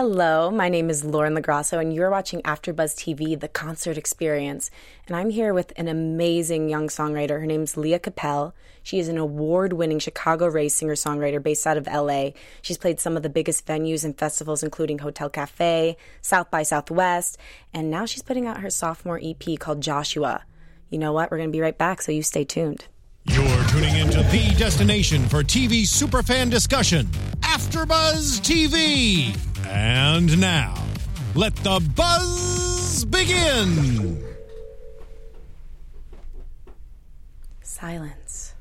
Hello, my name is Lauren LoGrasso, and you're watching AfterBuzz TV, the concert experience. And I'm here with an amazing young songwriter. Her name's Leah Capelle. She is an award-winning Chicago-raised singer-songwriter based out of LA. She's played some of the biggest venues and festivals, including Hotel Cafe, South by Southwest, and now she's putting out her sophomore EP called Joshua. You know what? We're going to be right back, so you stay tuned. You're tuning into the destination for TV superfan discussion, AfterBuzz TV. And now, let the buzz begin. Silence.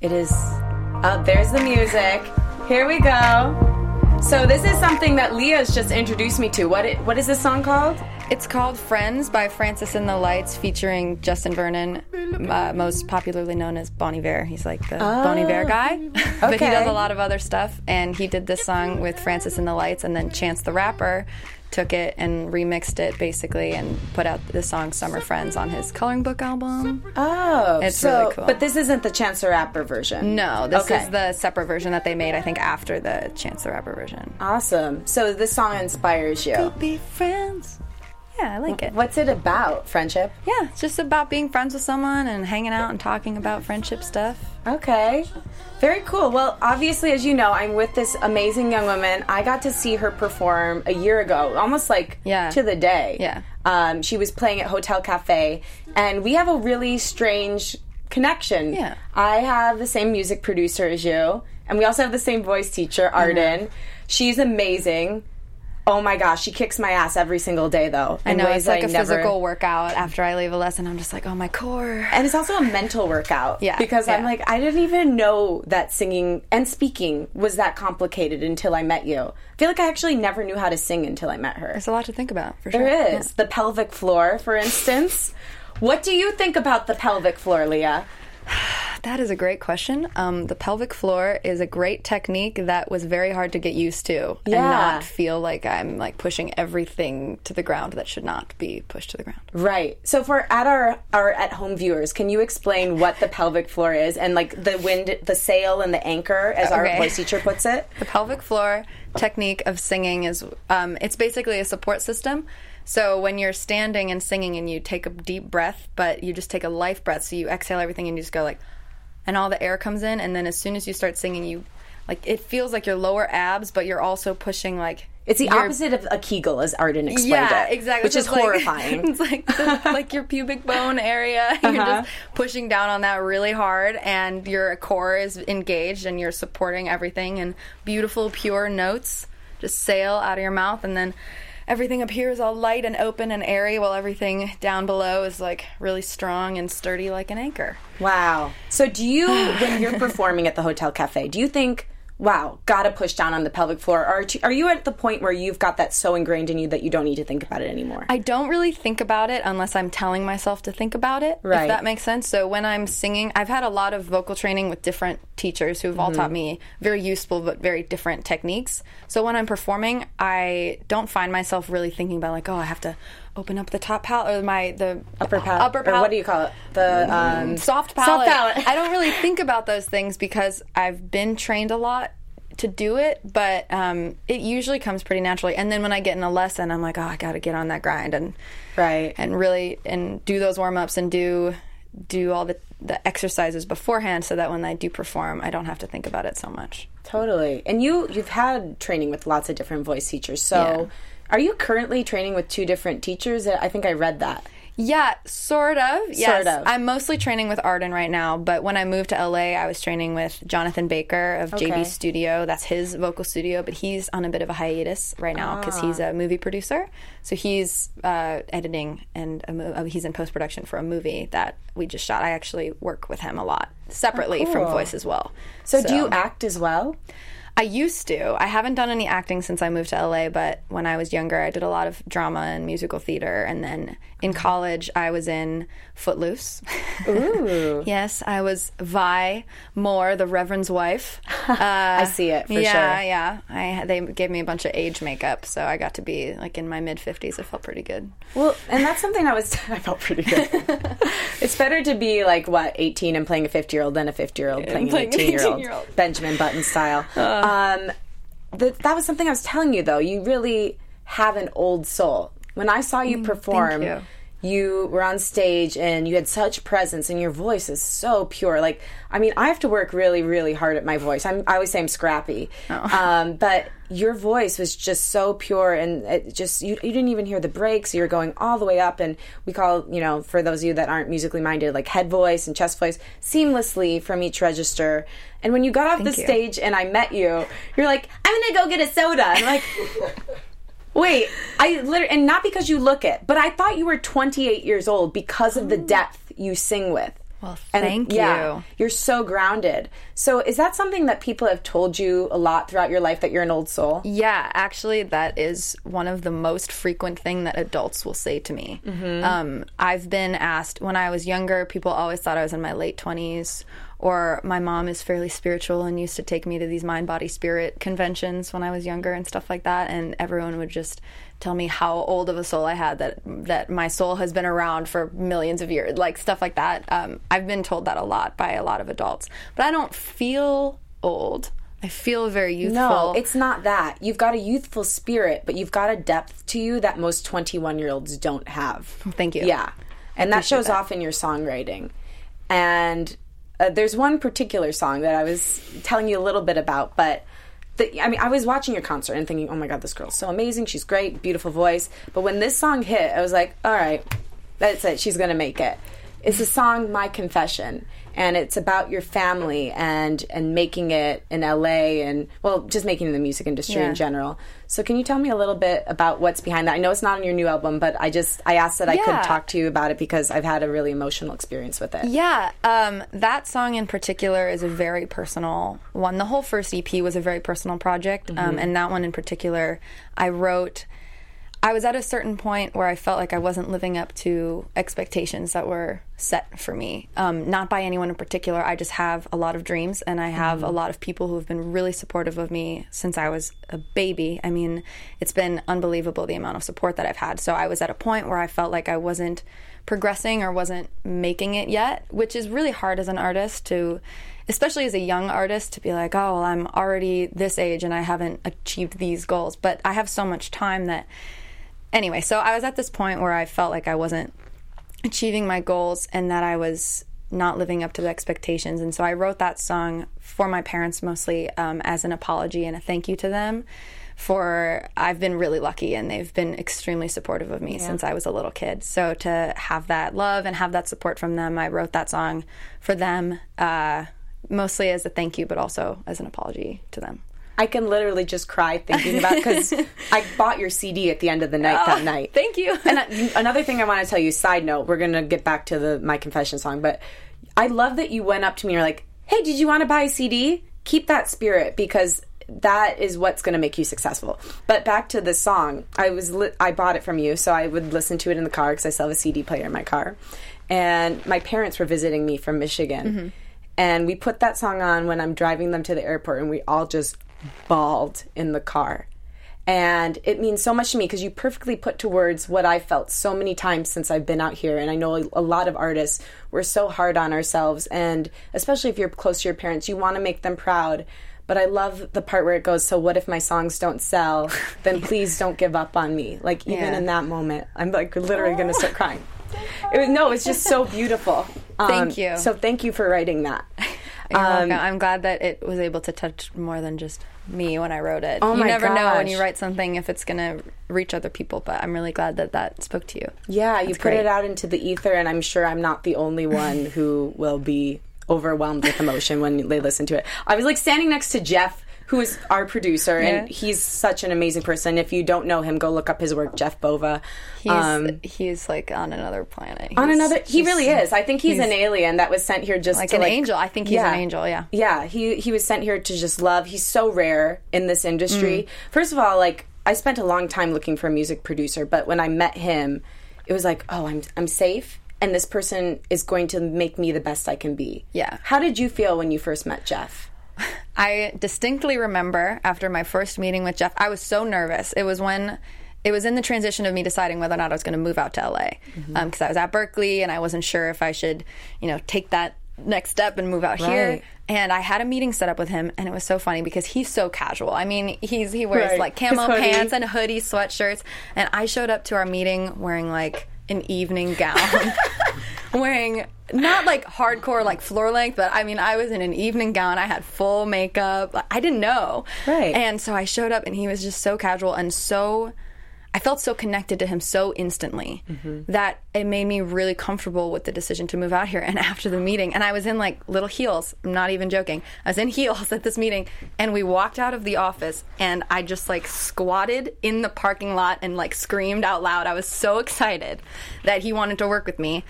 It is. Oh, there's the music. Here we go. So this is something that Leah's just introduced me to. What it, what is this song called? It's called Friends by Francis and the Lights, featuring Justin Vernon, uh, most popularly known as Bon Iver. He's like the oh. Bon Iver guy, but he does a lot of other stuff. And he did this song with Francis and the Lights, and then Chance the Rapper took it and remixed it basically and put out the song Summer Friends on his coloring book album. Oh, it's so, really cool. But this isn't the Chance the Rapper version. No, this okay. is the separate version that they made, I think, after the Chance the Rapper version. Awesome. So this song inspires you. Could be friends. Yeah, I like it. What's it about? Friendship? Yeah, it's just about being friends with someone and hanging out and talking about friendship stuff. Okay. Very cool. Well, obviously, as you know, I'm with this amazing young woman. I got to see her perform a year ago, almost like yeah. to the day. Yeah. Um, she was playing at Hotel Cafe, and we have a really strange connection. Yeah. I have the same music producer as you, and we also have the same voice teacher, Arden. Mm-hmm. She's amazing. Oh my gosh, she kicks my ass every single day, though. I know it's like I a never... physical workout. After I leave a lesson, I'm just like, oh my core. And it's also a mental workout. Yeah, because yeah. I'm like, I didn't even know that singing and speaking was that complicated until I met you. I feel like I actually never knew how to sing until I met her. There's a lot to think about. For sure, there is yeah. the pelvic floor, for instance. what do you think about the pelvic floor, Leah? That is a great question. Um, the pelvic floor is a great technique that was very hard to get used to yeah. and not feel like I'm like pushing everything to the ground that should not be pushed to the ground. Right. So for at our our at home viewers, can you explain what the pelvic floor is and like the wind, the sail, and the anchor, as okay. our voice teacher puts it? The pelvic floor technique of singing is um, it's basically a support system. So when you're standing and singing and you take a deep breath, but you just take a life breath, so you exhale everything and you just go like and all the air comes in and then as soon as you start singing you like it feels like your lower abs but you're also pushing like it's the your, opposite of a Kegel, as Arden explained yeah, it. exactly. Which is like, horrifying. it's like the, like your pubic bone area. Uh-huh. You're just pushing down on that really hard, and your core is engaged, and you're supporting everything. And beautiful, pure notes just sail out of your mouth, and then everything up here is all light and open and airy, while everything down below is like really strong and sturdy like an anchor. Wow. So, do you, when you're performing at the Hotel Cafe, do you think, wow, gotta push down on the pelvic floor? Or are you at the point where you've got that so ingrained in you that you don't need to think about it anymore? I don't really think about it unless I'm telling myself to think about it, right. if that makes sense. So when I'm singing, I've had a lot of vocal training with different teachers who've all mm-hmm. taught me very useful but very different techniques. So when I'm performing, I don't find myself really thinking about like, oh, I have to open up the top palate or my the upper palate. Upper palate. Or what do you call it? The um, soft palate. Soft palate. I don't really think about those things because I've been trained a lot to do it, but um, it usually comes pretty naturally. And then when I get in a lesson, I'm like, oh, I got to get on that grind and right and really and do those warm ups and do do all the the exercises beforehand so that when I do perform, I don't have to think about it so much. Totally. And you you've had training with lots of different voice teachers. So yeah. Are you currently training with two different teachers? I think I read that. Yeah, sort of. Yes. Sort of. I'm mostly training with Arden right now, but when I moved to LA, I was training with Jonathan Baker of okay. JB Studio. That's his vocal studio, but he's on a bit of a hiatus right now because ah. he's a movie producer. So he's uh, editing and mo- uh, he's in post production for a movie that we just shot. I actually work with him a lot separately oh, cool. from voice as well. So, so do you act as well? I used to. I haven't done any acting since I moved to LA, but when I was younger, I did a lot of drama and musical theater. And then in college, I was in Footloose. Ooh. yes, I was Vi Moore, the Reverend's wife. Uh, I see it for yeah, sure. Yeah, yeah. They gave me a bunch of age makeup, so I got to be like in my mid 50s. It felt pretty good. Well, and that's something I was, I felt pretty good. it's better to be like, what, 18 and playing a 50 year old than a 50 year old playing, playing, an 18 year old. Benjamin Button style. Uh. Um, th- that was something I was telling you though. You really have an old soul. When I saw you perform, you. You were on stage and you had such presence and your voice is so pure. Like i mean i have to work really really hard at my voice. I'm, i always say i'm scrappy. Um, but your voice was just so pure and it just you, you didn't even hear the breaks. You were going all the way up and we call you know for those of you that aren't musically minded like head voice and chest voice seamlessly from each register. And when you got off the you. stage and i met you you're like i'm gonna go get a soda. And I'm like Wait, I literally, and not because you look it, but I thought you were 28 years old because of the depth you sing with. Well, And, thank yeah, you. You're so grounded. So, is that something that people have told you a lot throughout your life that you're an old soul? Yeah, actually, that is one of the most frequent thing that adults will say to me. Um, I've been asked when I was younger. People always thought I was in my late twenties, or my mom is fairly spiritual and used to take me to these mind, body, spirit conventions when I was younger and stuff like that. And everyone would just tell me how old of a soul I had that that my soul has been around for millions of years, like stuff like that. Um, I've been told that a lot by a lot of adults, but I don't feel old. I feel very youthful. No, it's not that. You've got a youthful spirit, but you've got a depth to you that most 21 year olds don't have. Thank you. Yeah. And that shows that. off in your songwriting. And uh, there's one particular song that I was telling you a little bit about, but the, I mean, I was watching your concert and thinking, oh my God, this girl's so amazing. She's great, beautiful voice. But when this song hit, I was like, all right, that's it. She's going to make it. It's the song My Confession. And it's about your family and and making it in LA and well just making the music industry Yeah. in general. So can you tell me a little bit about what's behind that? I know it's not on your new album, but I just I asked that I Yeah. could talk to you about it because I've had a really emotional experience with it. Yeah, um, that song in particular is a very personal one. The whole first EP was a very personal project, um, and that one in particular, I wrote. I was at a certain point where I felt like I wasn't living up to expectations that were set for me. Um, not by anyone in particular. I just have a lot of dreams, and I have a lot of people who have been really supportive of me since I was a baby. I mean, it's been unbelievable the amount of support that I've had. So I was at a point where I felt like I wasn't progressing or wasn't making it yet, which is really hard as an artist to especially as a young artist to be like, "Oh, well, I'm already this age and I haven't achieved these goals." But I have so much time that anyway, so I was at this point where I felt like I wasn't achieving my goals and that I was not living up to the expectations. And so I wrote that song for my parents mostly um, as an apology and a thank you to them. For I've been really lucky and they've been extremely supportive of me since I was a little kid. So to have that love and have that support from them, I wrote that song for them, uh, mostly as a thank you, but also as an apology to them. I can literally just cry thinking about because I bought your CD at the end of the night that night. Oh, Thank you. and uh, another thing I want to tell you, side note, we're gonna get back to the my confession song, but I love that you went up to me and you're like, "Hey, did you want to buy a CD? Keep that spirit because that is what's going to make you successful." But back to the song, I was li- I bought it from you, so I would listen to it in the car because I still have a CD player in my car, and my parents were visiting me from Michigan. And we put that song on when I'm driving them to the airport, and we all just bawled in the car. And it means so much to me because you perfectly put to words what I felt so many times since I've been out here. And I know a lot of artists, we're so hard on ourselves. And especially if you're close to your parents, you want to make them proud. But I love the part where it goes, So what if my songs don't sell? Then please don't give up on me. Like, even Yeah. in that moment, I'm like literally going to start crying. It was, no, it's just so beautiful. Um, Thank you. So thank you for writing that. Um. I'm glad that it was able to touch more than just me when I wrote it. Oh you never know when you write something if it's going to reach other people, but I'm really glad that that spoke to you. Yeah, you That's put it out into the ether, and I'm sure I'm not the only one who will be overwhelmed with emotion when they listen to it. I was like standing next to Jeff, who is our producer, and he's such an amazing person. If you don't know him, go look up his work, Jeff Bova. He's Um, he's like on another planet. on He's another, he just- really is. I think he's, he's an alien that was sent here just like to an like angel. I think he's an angel. Yeah. yeah, he he was sent here to just love. He's so rare in this Mm. industry. First of all, like I spent a long time looking for a music producer, but when I met him, it was like, oh, I'm I'm safe, and this person is going to make me the best I can be. Yeah. How did you feel when you first met Jeff? I distinctly remember after my first meeting with Jeff, I was so nervous. It was when it was in the transition of me deciding whether or not I was going to move out to LA because Mm-hmm. I was at Berklee and I wasn't sure if I should, you know, take that next step and move out right. here. And I had a meeting set up with him, and it was so funny because he's so casual. I mean, he's he wears right. like camo pants and hoodie sweatshirts, and I showed up to our meeting wearing like an evening gown, wearing not like hardcore like floor length, but I mean I was in an evening gown. I had full makeup. I didn't know, right? And so I showed up, and he was just so casual and so I felt so connected to him so instantly mm-hmm. that it made me really comfortable with the decision to move out here. And after the meeting, and I was in like little heels, I'm not even joking. I was in heels at this meeting, and we walked out of the office, and I just like squatted in the parking lot and like screamed out loud. I was so excited that he wanted to work with me.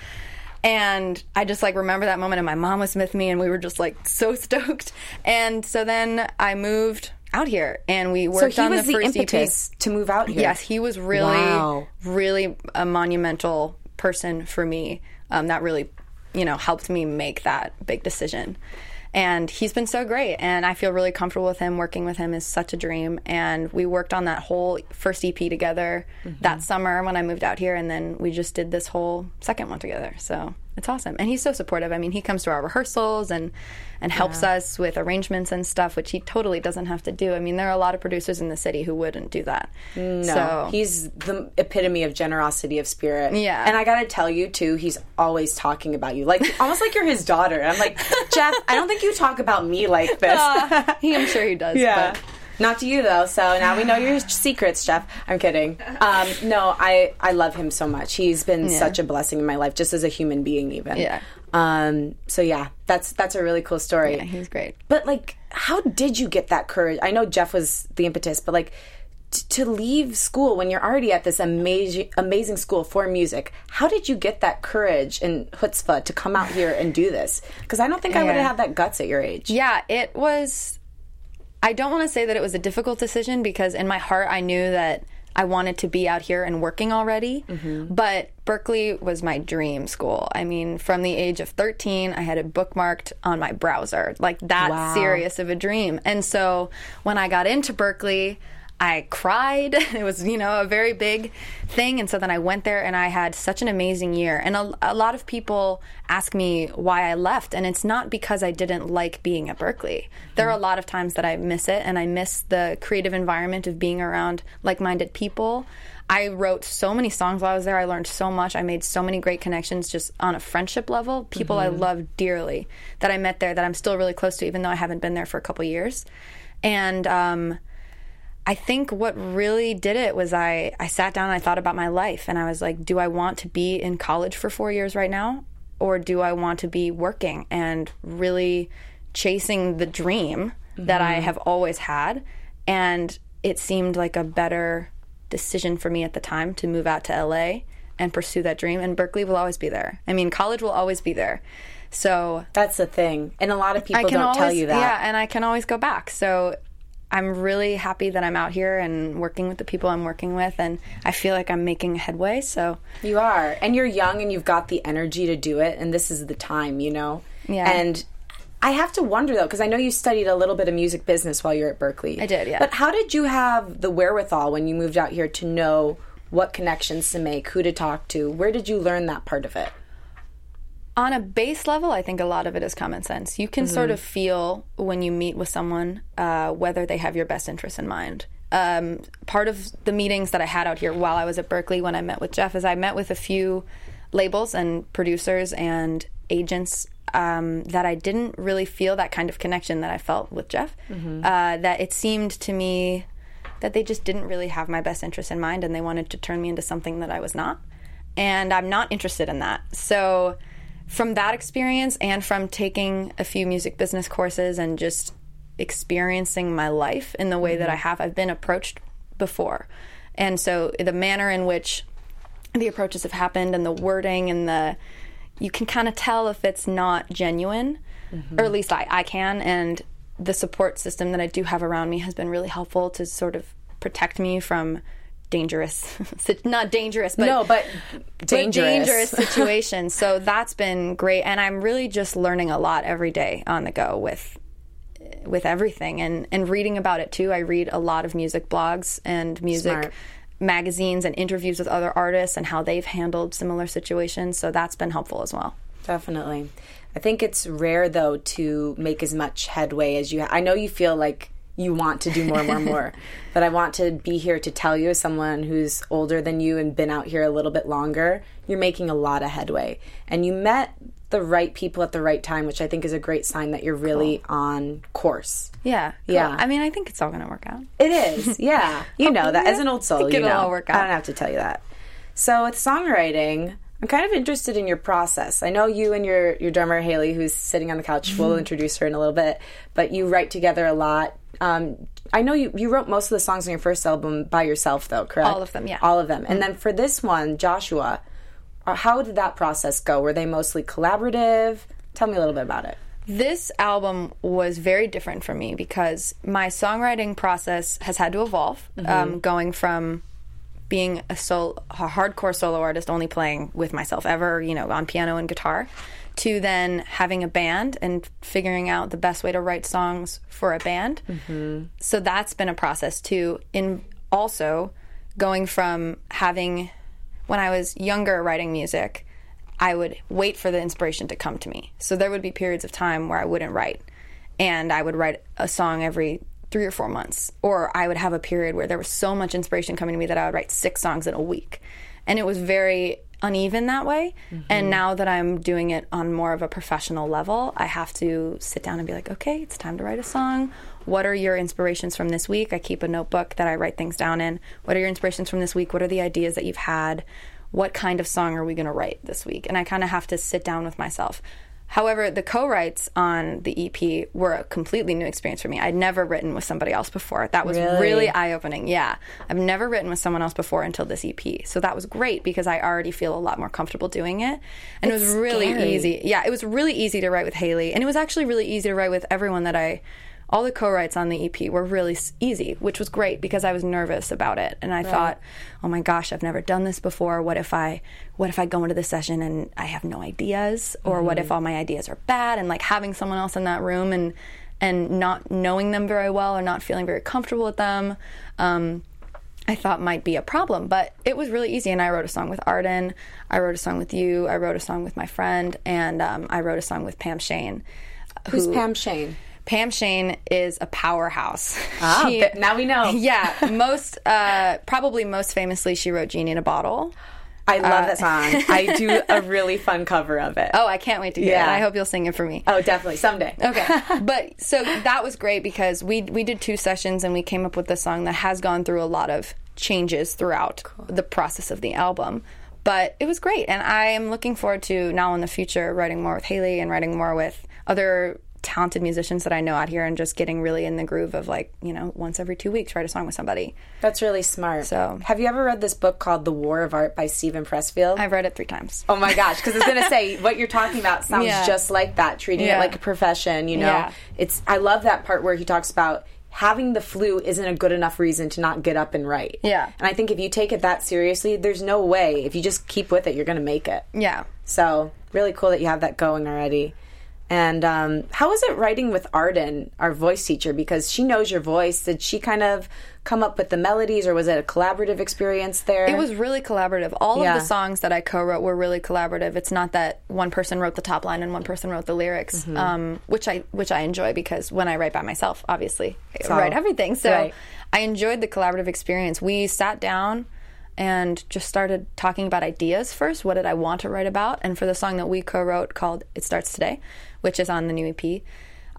And I just like remember that moment, and my mom was with me, and we were just like so stoked. And so then I moved out here and we worked so on the, the first impetus EP. to move out here. Yes, he was really, wow. really a monumental person for me. Um, that really, you know, helped me make that big decision. And he's been so great, and I feel really comfortable with him. Working with him is such a dream. And we worked on that whole first EP together mm-hmm. that summer when I moved out here, and then we just did this whole second one together. So it's awesome. And he's so supportive. I mean he comes to our rehearsals and and helps yeah. us with arrangements and stuff which he totally doesn't have to do. I mean there are a lot of producers in the city who wouldn't do that. No so, he's the epitome of generosity of spirit. Yeah. And i gotta tell you too he's always talking about you. Like almost like you're his daughter. I'm like jeff i don't think you talk about me like this. Uh, i'm sure he does yeah. but. Not to you though. So now we know your secrets, Jeff. I'm kidding. Um, no, I I love him so much. He's been yeah. such a blessing in my life, just as a human being, even. Yeah. Um, so yeah, that's that's a really cool story. Yeah, he's great. But like, how did you get that courage? I know Jeff was the impetus, but like to leave school when you're already at this amazing amazing school for music how did you get that courage and chutzpah to come out here and do this because i don't think i would have had that guts at your age yeah it was I don't want to say that it was a difficult decision because in my heart I knew that I wanted to be out here and working already. Mm-hmm. But Berklee was my dream school. I mean, from the age of 13, I had it bookmarked on my browser, like that wow. serious of a dream. And so when I got into Berklee, I cried. It was, you know, a very big thing. And so then I went there and I had such an amazing year. And a, a, lot of people ask me why I left. And it's not because I didn't like being at Berklee. There are a lot of times that I miss it and I miss the creative environment of being around like minded people. I wrote so many songs while I was there. I learned so much. I made so many great connections just on a friendship level. People mm-hmm. I love dearly that I met there that I'm still really close to, even though I haven't been there for a couple years. And, um, I think what really did it was I, I sat down and I thought about my life and I was like, do I want to be in college for four years right now? Or do I want to be working and really chasing the dream mm-hmm. that I mm-hmm. have always had? And it seemed like a better decision for me at the time to move out to LA and pursue that dream. And Berklee will always be there. I mean, college will always be there. So that's the thing. And a lot of people don't always, tell you that. Yeah, and I can always go back. So I'm really happy that I'm out here and working with the people I'm working with, and I feel like I'm making headway. So you are, and you're young, and you've got the energy to do it, and this is the time, you know. Yeah. And I have to wonder though, because I know you studied a little bit of music business while you're at Berklee. I did, yeah. But how did you have the wherewithal when you moved out here to know what connections to make, who to talk to? Where did you learn that part of it? On a base level, I think a lot of it is common sense. You can mm-hmm. sort of feel when you meet with someone uh, whether they have your best interest in mind. Um, part of the meetings that I had out here while I was at Berklee when I met with Jeff is I met with a few labels and producers and agents um, that I didn't really feel that kind of connection that I felt with Jeff. Mm-hmm. Uh, that it seemed to me that they just didn't really have my best interest in mind and they wanted to turn me into something that I was not. And I'm not interested in that. So from that experience and from taking a few music business courses and just experiencing my life in the way mm-hmm. that I have, I've been approached before. And so the manner in which the approaches have happened and the wording and the you can kind of tell if it's not genuine mm-hmm. or at least I, I can and the support system that I do have around me has been really helpful to sort of protect me from dangerous, not dangerous, but no, but dangerous, dangerous situations. so that's been great, and I'm really just learning a lot every day on the go with with everything and and reading about it too. I read a lot of music blogs and music. Smart. magazines and interviews with other artists and how they've handled similar situations so that's been helpful as well definitely I think it's rare though to make as much headway as you. Ha- I know you feel like you want to do more, more, more, but I want to be here to tell you, as someone who's older than you and been out here a little bit longer, you're making a lot of headway, and you met the right people at the right time, which I think is a great sign that you're really cool. on course. Yeah, cool. yeah. I mean, I think it's all going to work out. It is. Yeah, you know that as an old soul, you know. All work out. I don't have to tell you that. So with songwriting, I'm kind of interested in your process. I know you and your your drummer Haley, who's sitting on the couch. We'll mm-hmm. introduce her in a little bit, but you write together a lot. Um, I know you, you wrote most of the songs on your first album by yourself, though, correct? All of them, yeah. All of them. And then for this one, Joshua, uh, how did that process go? Were they mostly collaborative? Tell me a little bit about it. This album was very different for me because my songwriting process has had to evolve, mm-hmm. um, going from being a, sol- a hardcore solo artist, only playing with myself ever, you know, on piano and guitar, to then having a band and figuring out the best way to write songs for a band. Mm-hmm. So that's been a process too. In also going from having when I was younger writing music, I would wait for the inspiration to come to me. So there would be periods of time where I wouldn't write. And I would write a song every three or four months. Or I would have a period where there was so much inspiration coming to me that I would write six songs in a week. And it was very uneven that way. Mm-hmm. And now that I'm doing it on more of a professional level, I have to sit down and be like, okay, it's time to write a song. What are your inspirations from this week? I keep a notebook that I write things down in. What are your inspirations from this week? What are the ideas that you've had? What kind of song are we going to write this week? And I kind of have to sit down with myself. However, the co-writes on the EP were a completely new experience for me. I'd never written with somebody else before. That was really, really eye-opening. Yeah. I've never written with someone else before until this EP. So that was great because I already feel a lot more comfortable doing it. And it's it was really scary. easy. Yeah, it was really easy to write with Haley. And it was actually really easy to write with everyone that I all the co-writes on the EP were really easy, which was great because I was nervous about it, and I right. thought, "Oh my gosh, I've never done this before. What if I, what if I go into the session and I have no ideas, or mm-hmm. what if mm-hmm. all my ideas are bad?" And like having someone else in that room and and not knowing them very well or not feeling very comfortable with them. Um, I thought might be a problem, but it was really easy. And I wrote a song with Arden, I wrote a song with you, I wrote a song with my friend, and um, I wrote a song with Pam Sheyne. Who's Pam Sheyne? Pam Sheyne is a powerhouse. Ah, she, now we know. Yeah, most uh, probably most famously, she wrote "Genie in a Bottle." I love uh, that song. I do a really fun cover of it. Oh, I can't wait to hear yeah. it. I hope you'll sing it for me. Oh, definitely someday. Okay, but so that was great because we we did two sessions and we came up with a song that has gone through a lot of changes throughout cool. the process of the album. But it was great, and I am looking forward to now in the future writing more with Haley and writing more with other talented musicians that I know out here and just getting really in the groove of like, you know, once every two weeks write a song with somebody. That's really smart. So have you ever read this book called The War of Art by Steven Pressfield? I've read it three times. Oh my gosh, because I was gonna say what you're talking about sounds yeah. just like that, treating yeah. it like a profession, you know. Yeah. It's I love that part where he talks about having the flu isn't a good enough reason to not get up and write. Yeah. And I think if you take it that seriously, there's no way if you just keep with it, you're going to make it. Yeah. So, really cool that you have that going already. And um, how was it writing with Arden, our voice teacher? Because she knows your voice. Did she kind of come up with the melodies, or was it a collaborative experience there? It was really collaborative. All yeah. of the songs that I co-wrote were really collaborative. It's not that one person wrote the top line and one person wrote the lyrics, mm-hmm. um, which I which I enjoy because when I write by myself, obviously, I write everything. So right. I enjoyed the collaborative experience. We sat down and just started talking about ideas first. What did I want to write about? And for the song that we co wrote called It Starts Today, which is on the new EP,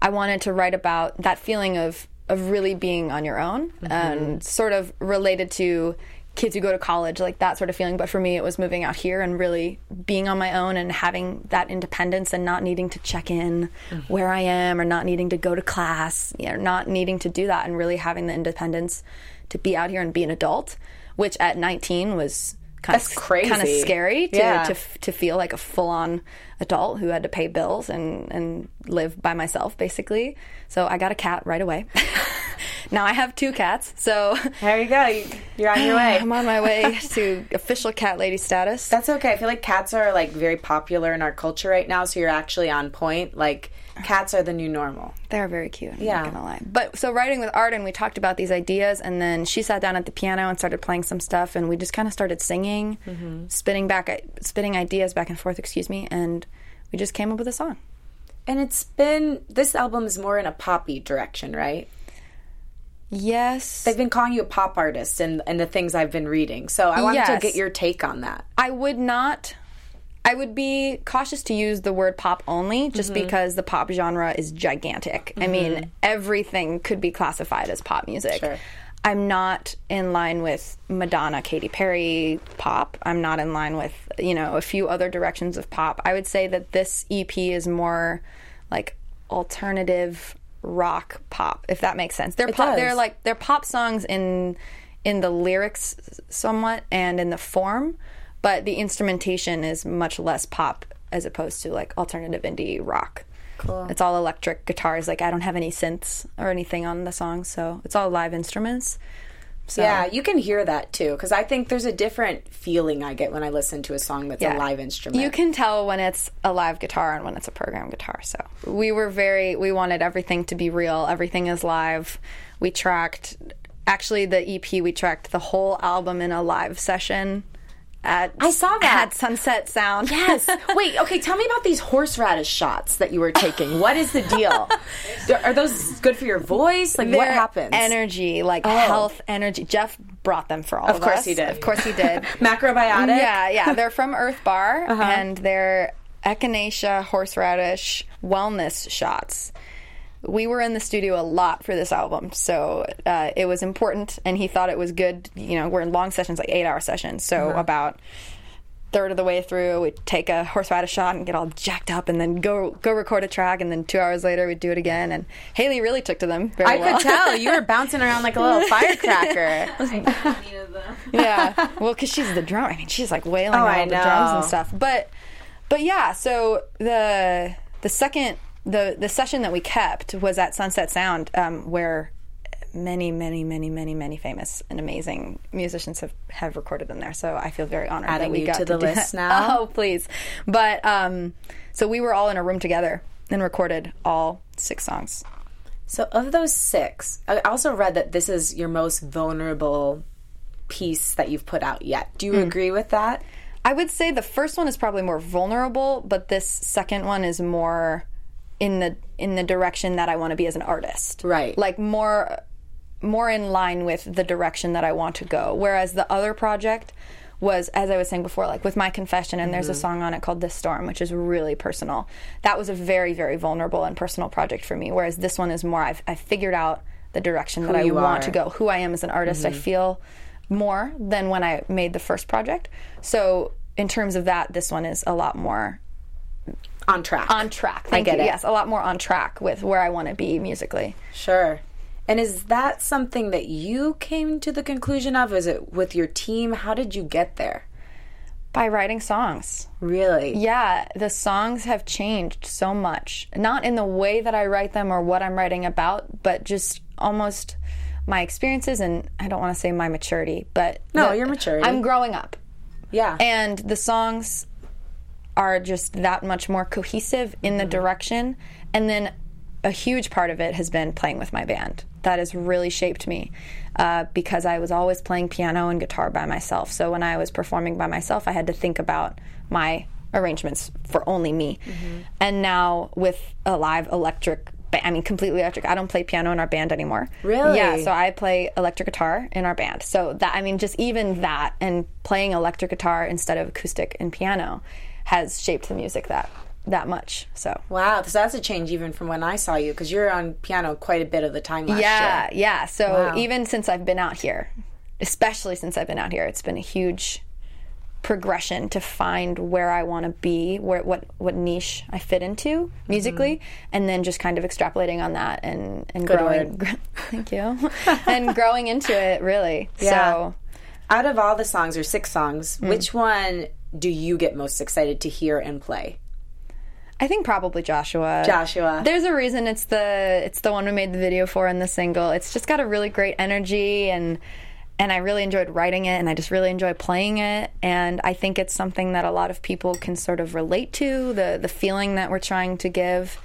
I wanted to write about that feeling of, of really being on your own mm-hmm. and sort of related to kids who go to college, like that sort of feeling. But for me, it was moving out here and really being on my own and having that independence and not needing to check in mm-hmm. where I am or not needing to go to class, you know, not needing to do that and really having the independence to be out here and be an adult which at 19 was kind That's of crazy. kind of scary to, yeah. to, to feel like a full on adult who had to pay bills and and live by myself basically. So I got a cat right away. now I have two cats. So there you go. You're on your way. I'm on my way to official cat lady status. That's okay. I feel like cats are like very popular in our culture right now. So you're actually on point. Like cats are the new normal. They're very cute. I'm yeah. not gonna lie. But so writing with Arden, we talked about these ideas, and then she sat down at the piano and started playing some stuff, and we just kind of started singing, mm-hmm. spinning back, spinning ideas back and forth. Excuse me, and we just came up with a song. And it's been this album is more in a poppy direction, right? Yes. They've been calling you a pop artist and and the things I've been reading. So I wanted yes. to get your take on that. I would not I would be cautious to use the word pop only just mm-hmm. because the pop genre is gigantic. Mm-hmm. I mean, mm-hmm. everything could be classified as pop music. Sure. I'm not in line with Madonna, Katy Perry pop. I'm not in line with, you know, a few other directions of pop. I would say that this EP is more like alternative rock pop, if that makes sense. They're it pop does. they're like they're pop songs in in the lyrics somewhat and in the form, but the instrumentation is much less pop as opposed to like alternative indie rock. Cool. It's all electric guitars. Like I don't have any synths or anything on the song, so it's all live instruments. So. Yeah, you can hear that too because I think there's a different feeling I get when I listen to a song that's yeah. a live instrument. You can tell when it's a live guitar and when it's a program guitar. So we were very we wanted everything to be real. Everything is live. We tracked actually the EP we tracked the whole album in a live session at I saw that at Sunset Sound. Yes. Wait. Okay. Tell me about these horseradish shots that you were taking. what is the deal? Are those good for your voice? Like what happens? Energy, like oh. health energy. Jeff brought them for all of, of course us. he did. Of course he did. Macrobiotic. Yeah, yeah. They're from Earth Bar, uh-huh. and they're echinacea horseradish wellness shots we were in the studio a lot for this album, so uh, it was important, and he thought it was good. You know, we're in long sessions, like eight hour sessions, so uh-huh. about third of the way through, we'd take a horseradish shot and get all jacked up, and then go go record a track, and then two hours later we'd do it again. And Haley really took to them. I well. could tell you were bouncing around like a little firecracker. yeah, well, because she's the drum. I mean, she's like wailing oh, all the drums and stuff. But but yeah, so the the second the the session that we kept was at Sunset Sound, um, where many, many, many, many, many famous and amazing musicians have, have recorded in there. So I feel very honored Adding that we got to the to list that. now. Oh, please! But um, so we were all in a room together and recorded all six songs. So of those six, I also read that this is your most vulnerable piece that you've put out yet. Do you mm. agree with that? I would say the first one is probably more vulnerable, but this second one is more in the in the direction that I want to be as an artist. Right. Like more more in line with the direction that I want to go. Whereas the other project was as I was saying before like with my confession and mm-hmm. there's a mm-hmm. song on it called This Storm which is really personal. That was a very very vulnerable and personal project for me whereas this one is more I've I've figured out the direction who that I want to go, who I am as an artist. Mm-hmm. I feel more than when I made the first project. So in terms of that this one is a lot more on track. On track. Thank I get you. It. Yes, a lot more on track with where I want to be musically. Sure. And is that something that you came to the conclusion of? Is it with your team? How did you get there? By writing songs. Really? Yeah, the songs have changed so much. Not in the way that I write them or what I'm writing about, but just almost my experiences and I don't want to say my maturity, but No, the, your maturity. I'm growing up. Yeah. And the songs are just that much more cohesive in the mm-hmm. direction. And then a huge part of it has been playing with my band. That has really shaped me uh, because I was always playing piano and guitar by myself. So when I was performing by myself, I had to think about my arrangements for only me. Mm-hmm. And now with a live electric I mean, completely electric. I don't play piano in our band anymore. Really? Yeah. So I play electric guitar in our band. So that I mean, just even that and playing electric guitar instead of acoustic and piano has shaped the music that that much. So wow, so that's a change even from when I saw you because you're on piano quite a bit of the time last yeah, year. Yeah, So wow. even since I've been out here, especially since I've been out here, it's been a huge progression to find where I want to be, where what what niche I fit into musically, mm-hmm. and then just kind of extrapolating on that and and Good growing. Gr- thank you, and growing into it really. Yeah. So, out of all the songs or six songs, mm. which one do you get most excited to hear and play? I think probably Joshua. Joshua. There's a reason it's the it's the one we made the video for and the single. It's just got a really great energy and and I really enjoyed writing it and I just really enjoy playing it and I think it's something that a lot of people can sort of relate to the the feeling that we're trying to give.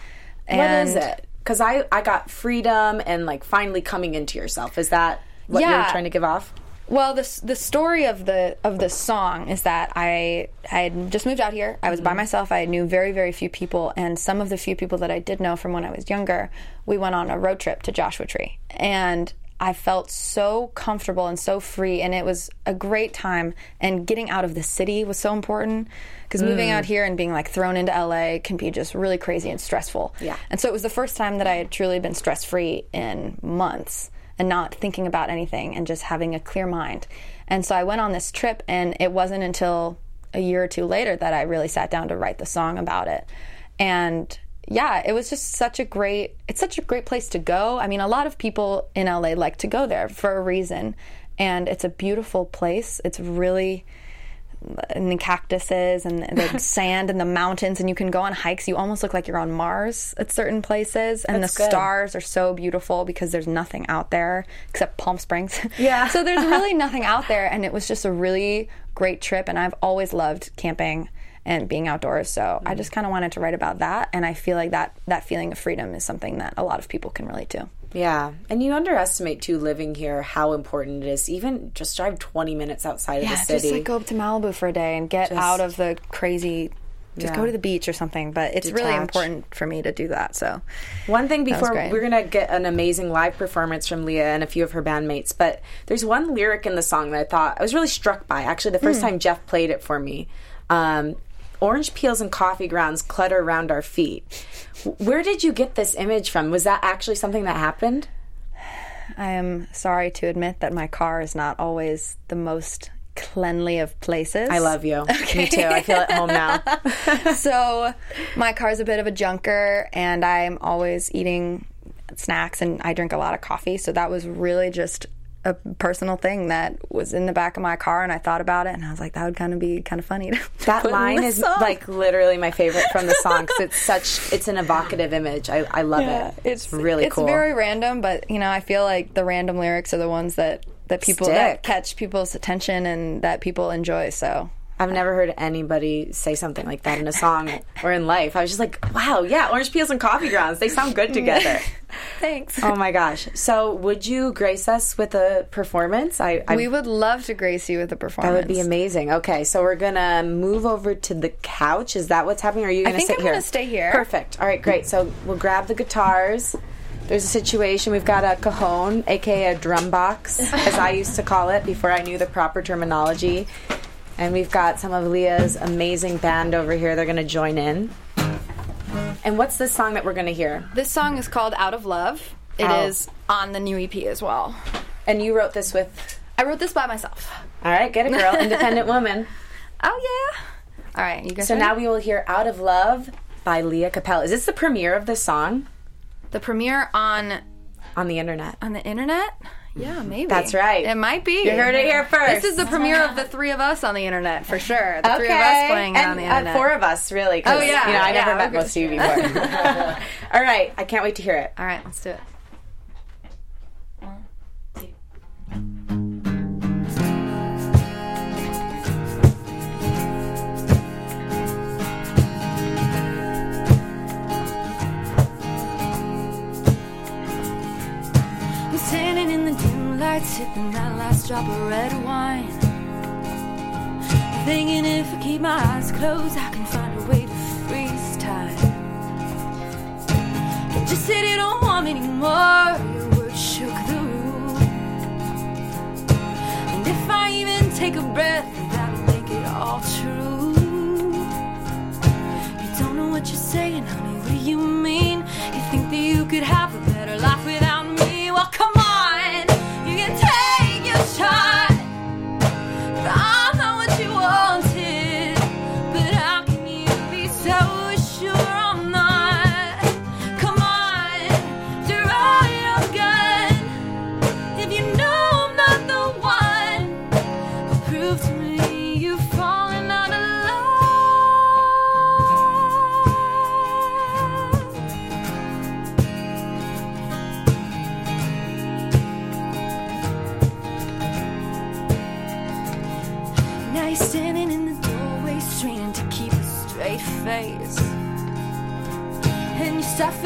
And what is it? Cuz I I got freedom and like finally coming into yourself. Is that what yeah. you're trying to give off? Well, the the story of the of the song is that I I had just moved out here. I was by mm-hmm. myself. I knew very very few people, and some of the few people that I did know from when I was younger, we went on a road trip to Joshua Tree, and I felt so comfortable and so free, and it was a great time. And getting out of the city was so important because moving out mm. here and being like thrown into LA can be just really crazy and stressful. Yeah. And so it was the first time that I had truly been stress free in months and not thinking about anything and just having a clear mind. And so I went on this trip, and it wasn't until a year or two later that I really sat down to write the song about it. And yeah, it was just such a great it's such a great place to go. I mean, a lot of people in LA like to go there for a reason. And it's a beautiful place. It's really and the cactuses and the sand and the mountains and you can go on hikes you almost look like you're on mars at certain places and That's the good. stars are so beautiful because there's nothing out there except palm springs Yeah. so there's really nothing out there and it was just a really great trip and i've always loved camping and being outdoors so i mm. just kind of wanted to write about that and i feel like that that feeling of freedom is something that a lot of people can relate to Yeah. And you underestimate too living here how important it is. Even just drive 20 minutes outside of the city. just like go up to malibu for a day and get out of the crazy just Yeah. go to the beach or something but it's really important for me to do that so One thing before we're gonna get an amazing live performance from Leah and a few of her bandmates, but there's one lyric in the song that I thought I was really struck by. Actually, the first time Jeff played it for me, um, orange peels and coffee grounds clutter around our feet. Where did you get this image from? Was that actually something that happened? I am sorry to admit that my car is not always the most cleanly of places. I love you. Me too. I feel at home now. so my car's a bit of a junker and I'm always eating snacks and I drink a lot of coffee. So that was really just a personal thing that was in the back of my car and I thought about it and I was like, that would kind of be kind of funny. That line is song. like literally my favorite from the song because it's such it's an evocative image. I, I love it. It's really it's cool. very random, but you know, I feel like the random lyrics are the ones that that people that catch people's attention and that people enjoy. So I've never heard anybody say something like that in a song or in life. I was just like, wow, yeah, orange peels and coffee grounds. They sound good together. thanks. oh my gosh. So, would you grace us with a performance? I, I we would love to grace you with a performance. that would be amazing. Okay, so we're gonna move over to the couch. Is that what's happening? Or are you gonna think sit I'm here? gonna stay here. Perfect. All right, great. So we'll grab the guitars. There's a situation. We've got a cajon, aka a drum box, as I used to call it before I knew the proper terminology. And we've got some of Leah's amazing band over here. They're gonna join in. And what's this song that we're gonna hear? This song is called Out of Love. It is Oh. on the new EP as well. And you wrote this with. I wrote this by myself. All right, get it, girl. Independent woman. Oh yeah. All right, you guys. So ready? now we will hear "Out of Love" by Leah Capelle. Is this the premiere of this song the premiere on on the internet? on the internet. Yeah, maybe. That's right. It might be. You heard it here first. This is the premiere of the three of us on the internet for sure. The three of us playing it and, on the uh, internet. four of us, really. 'cause, Oh, yeah, You know, I never yeah, met most of you before. All right, I can't wait to hear it. All right, let's do it. Dim light, sipping that last drop of red wine. Thinking if I keep my eyes closed, I can find a way to freeze time. You just said you don't want me anymore.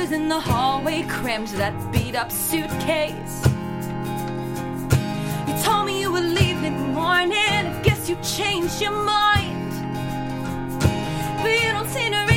Your in the hallway, crammed that beat up suitcase. You told me you would leave morning. I guess you changed your mind. But you don't seem to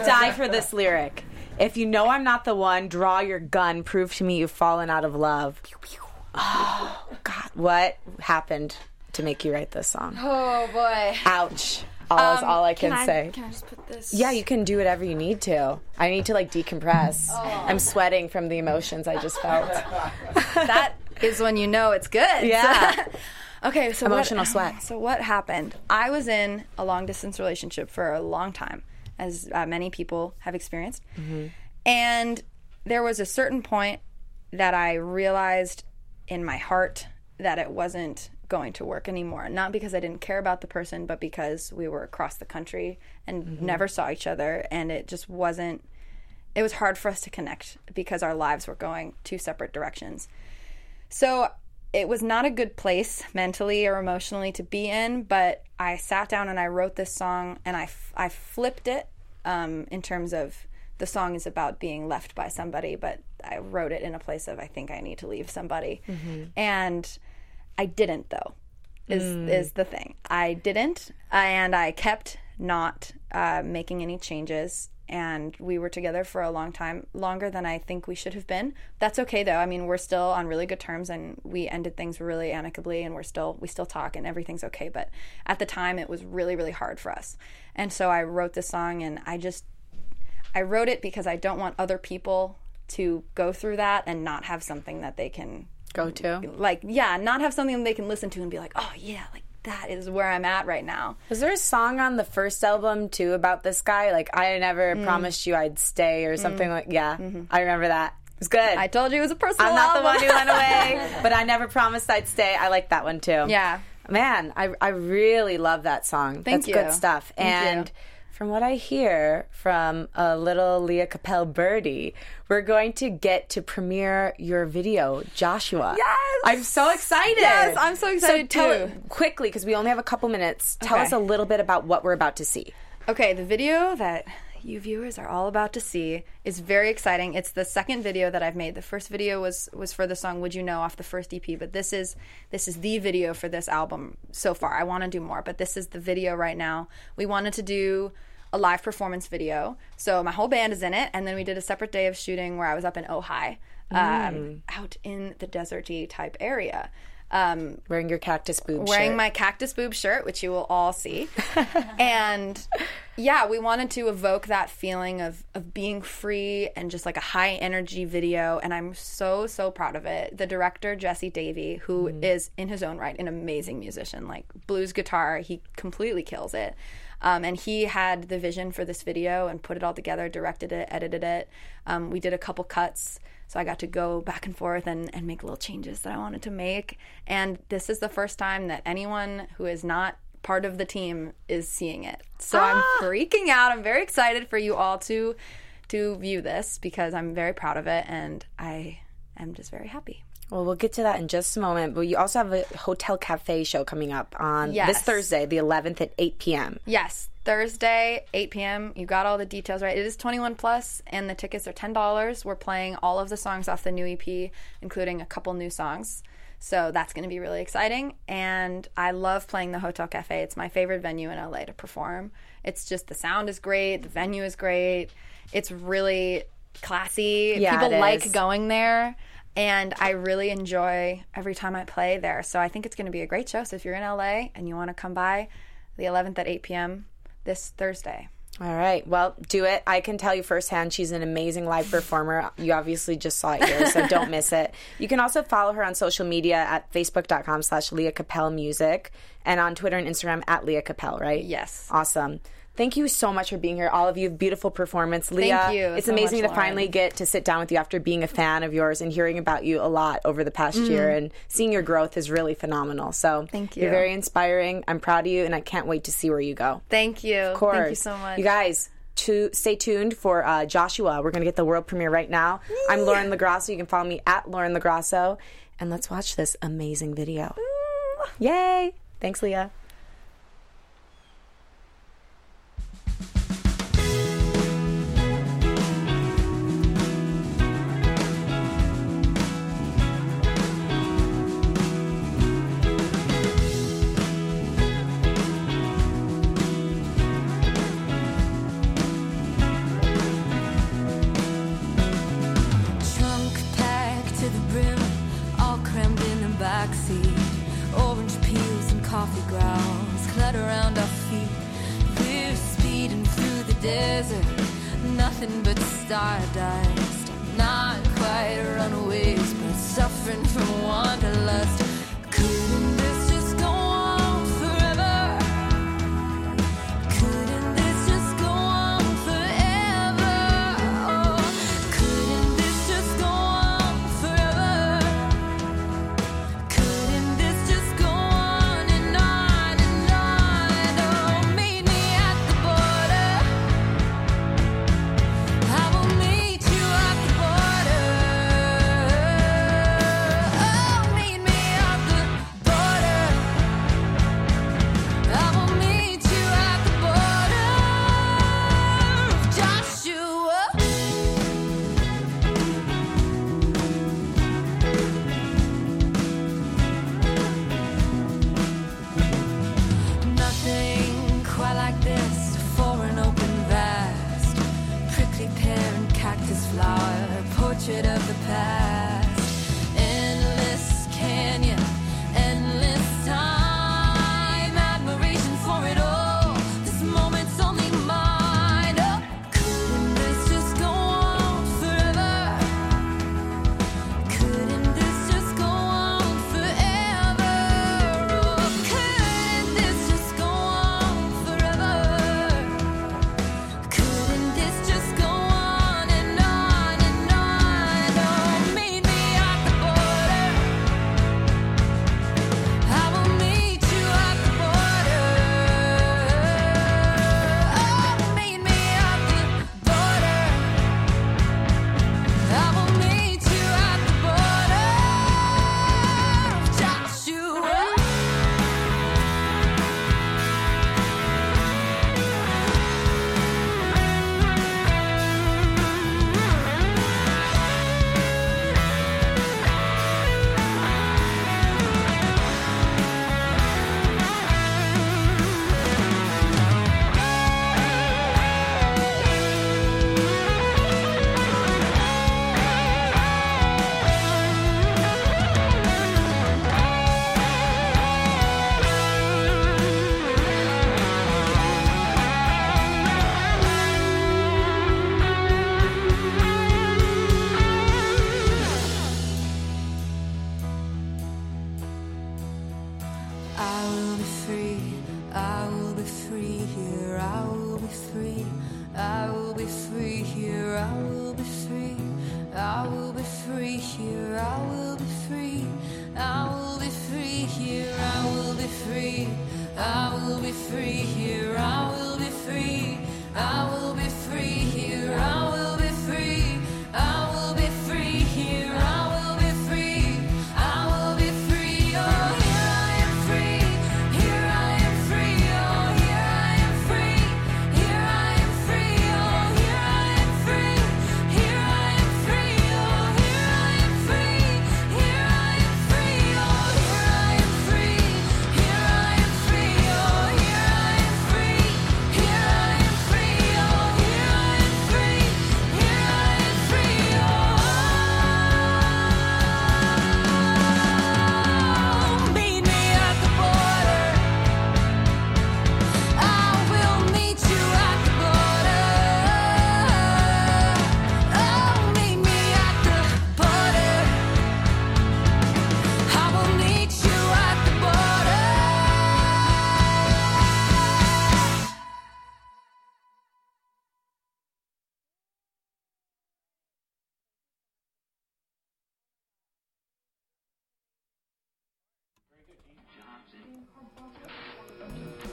I die for this lyric. If you know I'm not the one, draw your gun. Prove to me you've fallen out of love. Oh, God, what happened to make you write this song? Oh boy. Ouch. All is um, all I can, I, say. Can I just put this? Yeah, you can do whatever you need to. I need to like decompress. Oh. I'm sweating from the emotions I just felt. that is when you know it's good. Yeah. okay, so Emotional what, sweat. So what happened? I was in a long distance relationship for a long time, as uh, many people have experienced, Mm-hmm. and there was a certain point that I realized in my heart that it wasn't going to work anymore. Not because I didn't care about the person, but because we were across the country and Mm-hmm. never saw each other, and it just wasn't. It was hard for us to connect because our lives were going two separate directions. So it was not a good place mentally or emotionally to be in, but I sat down and I wrote this song and I, f- I flipped it um, in terms of the song is about being left by somebody, but I wrote it in a place of I think I need to leave somebody. And I didn't though. Is is the thing. I didn't, and I kept not uh, making any changes. And we were together for a long time, longer than I think we should have been. That's okay though. I mean, we're still on really good terms, and we ended things really amicably, and we're still we still talk, and everything's okay. But at the time, it was really really hard for us. And so I wrote this song, and I just I wrote it because I don't want other people to go through that and not have something that they can Go to. like yeah, not have something they can listen to and be like, "Oh yeah, like that is where I'm at right now." Was there a song on the first album too about this guy? Like I never Mm. promised you I'd stay or something like. Yeah, I remember that. It was good. Mm-hmm. I told you it was a personal I'm not the one who went away, but I never promised I'd stay. I like that one too. Yeah. Man, I, I really love that song. Thank That's you. good stuff. Thank you. From what I hear from a little Leah Capelle birdie, we're going to get to premiere your video, Joshua. Yes! I'm so excited. Yes, I'm so excited tell- too. Quickly, because we only have a couple minutes, tell Okay. us a little bit about what we're about to see. Okay, the video that you viewers are all about to see is very exciting. It's the second video that I've made. The first video was was for the song "Would You Know" off the first EP, but this is this is the video for this album so far. I want to do more, but this is the video right now. We wanted to do a live performance video, so my whole band is in it, and then we did a separate day of shooting where I was up in Ojai, um, out in the deserty type area. Um, Wearing your cactus boob wearing shirt. my cactus boob shirt, which you will all see. and yeah, we wanted to evoke that feeling of of being free and just like a high energy video. And I'm so so proud of it. The director Jesse Davey, who is in his own right an amazing musician, like blues guitar, he completely kills it. Um, and he had the vision for this video and put it all together, directed it, edited it. Um, we did a couple cuts. So I got to go back and forth and, and make little changes that I wanted to make. And this is the first time that anyone who is not part of the team is seeing it. So I'm freaking out. I'm very excited for you all to to view this because I'm very proud of it and I am just very happy. Well, we'll get to that in just a moment. But you also have a hotel cafe show coming up on this Thursday, the 11th at 8 p.m. Yes, Thursday, 8 p.m. You got all the details right. It is 21 plus, and the tickets are $10. We're playing all of the songs off the new EP, including a couple new songs. So that's going to be really exciting. And I love playing the Hotel Cafe. It's my favorite venue in LA to perform. It's just the sound is great, the venue is great. It's really classy. Yeah, People like going there. And I really enjoy every time I play there. So I think it's going to be a great show. So if you're in LA and you want to come by, the 11th at 8 p.m. this Thursday. All right. Well, do it. I can tell you firsthand, she's an amazing live performer. You obviously just saw it here, so don't miss it. You can also follow her on social media at facebook.com slash Leah Capelle Music and on Twitter and Instagram at Leah Capelle, right? Yes. Awesome. Thank you so much for being here. All of you, beautiful performance. Leah, Thank you it's so amazing much, to finally get to sit down with you after being a fan of yours and hearing about you a lot over the past year and seeing your growth is really phenomenal. So Mm. Thank you. You're very inspiring. I'm proud of you and I can't wait to see where you go. Thank you. Of course. Thank you so much. You guys, to stay tuned for uh, Joshua. We're going to get the world premiere right now. I'm Lauren LoGrasso. You can follow me at Lauren LoGrasso. And let's watch this amazing video. Yay! Thanks, Leah.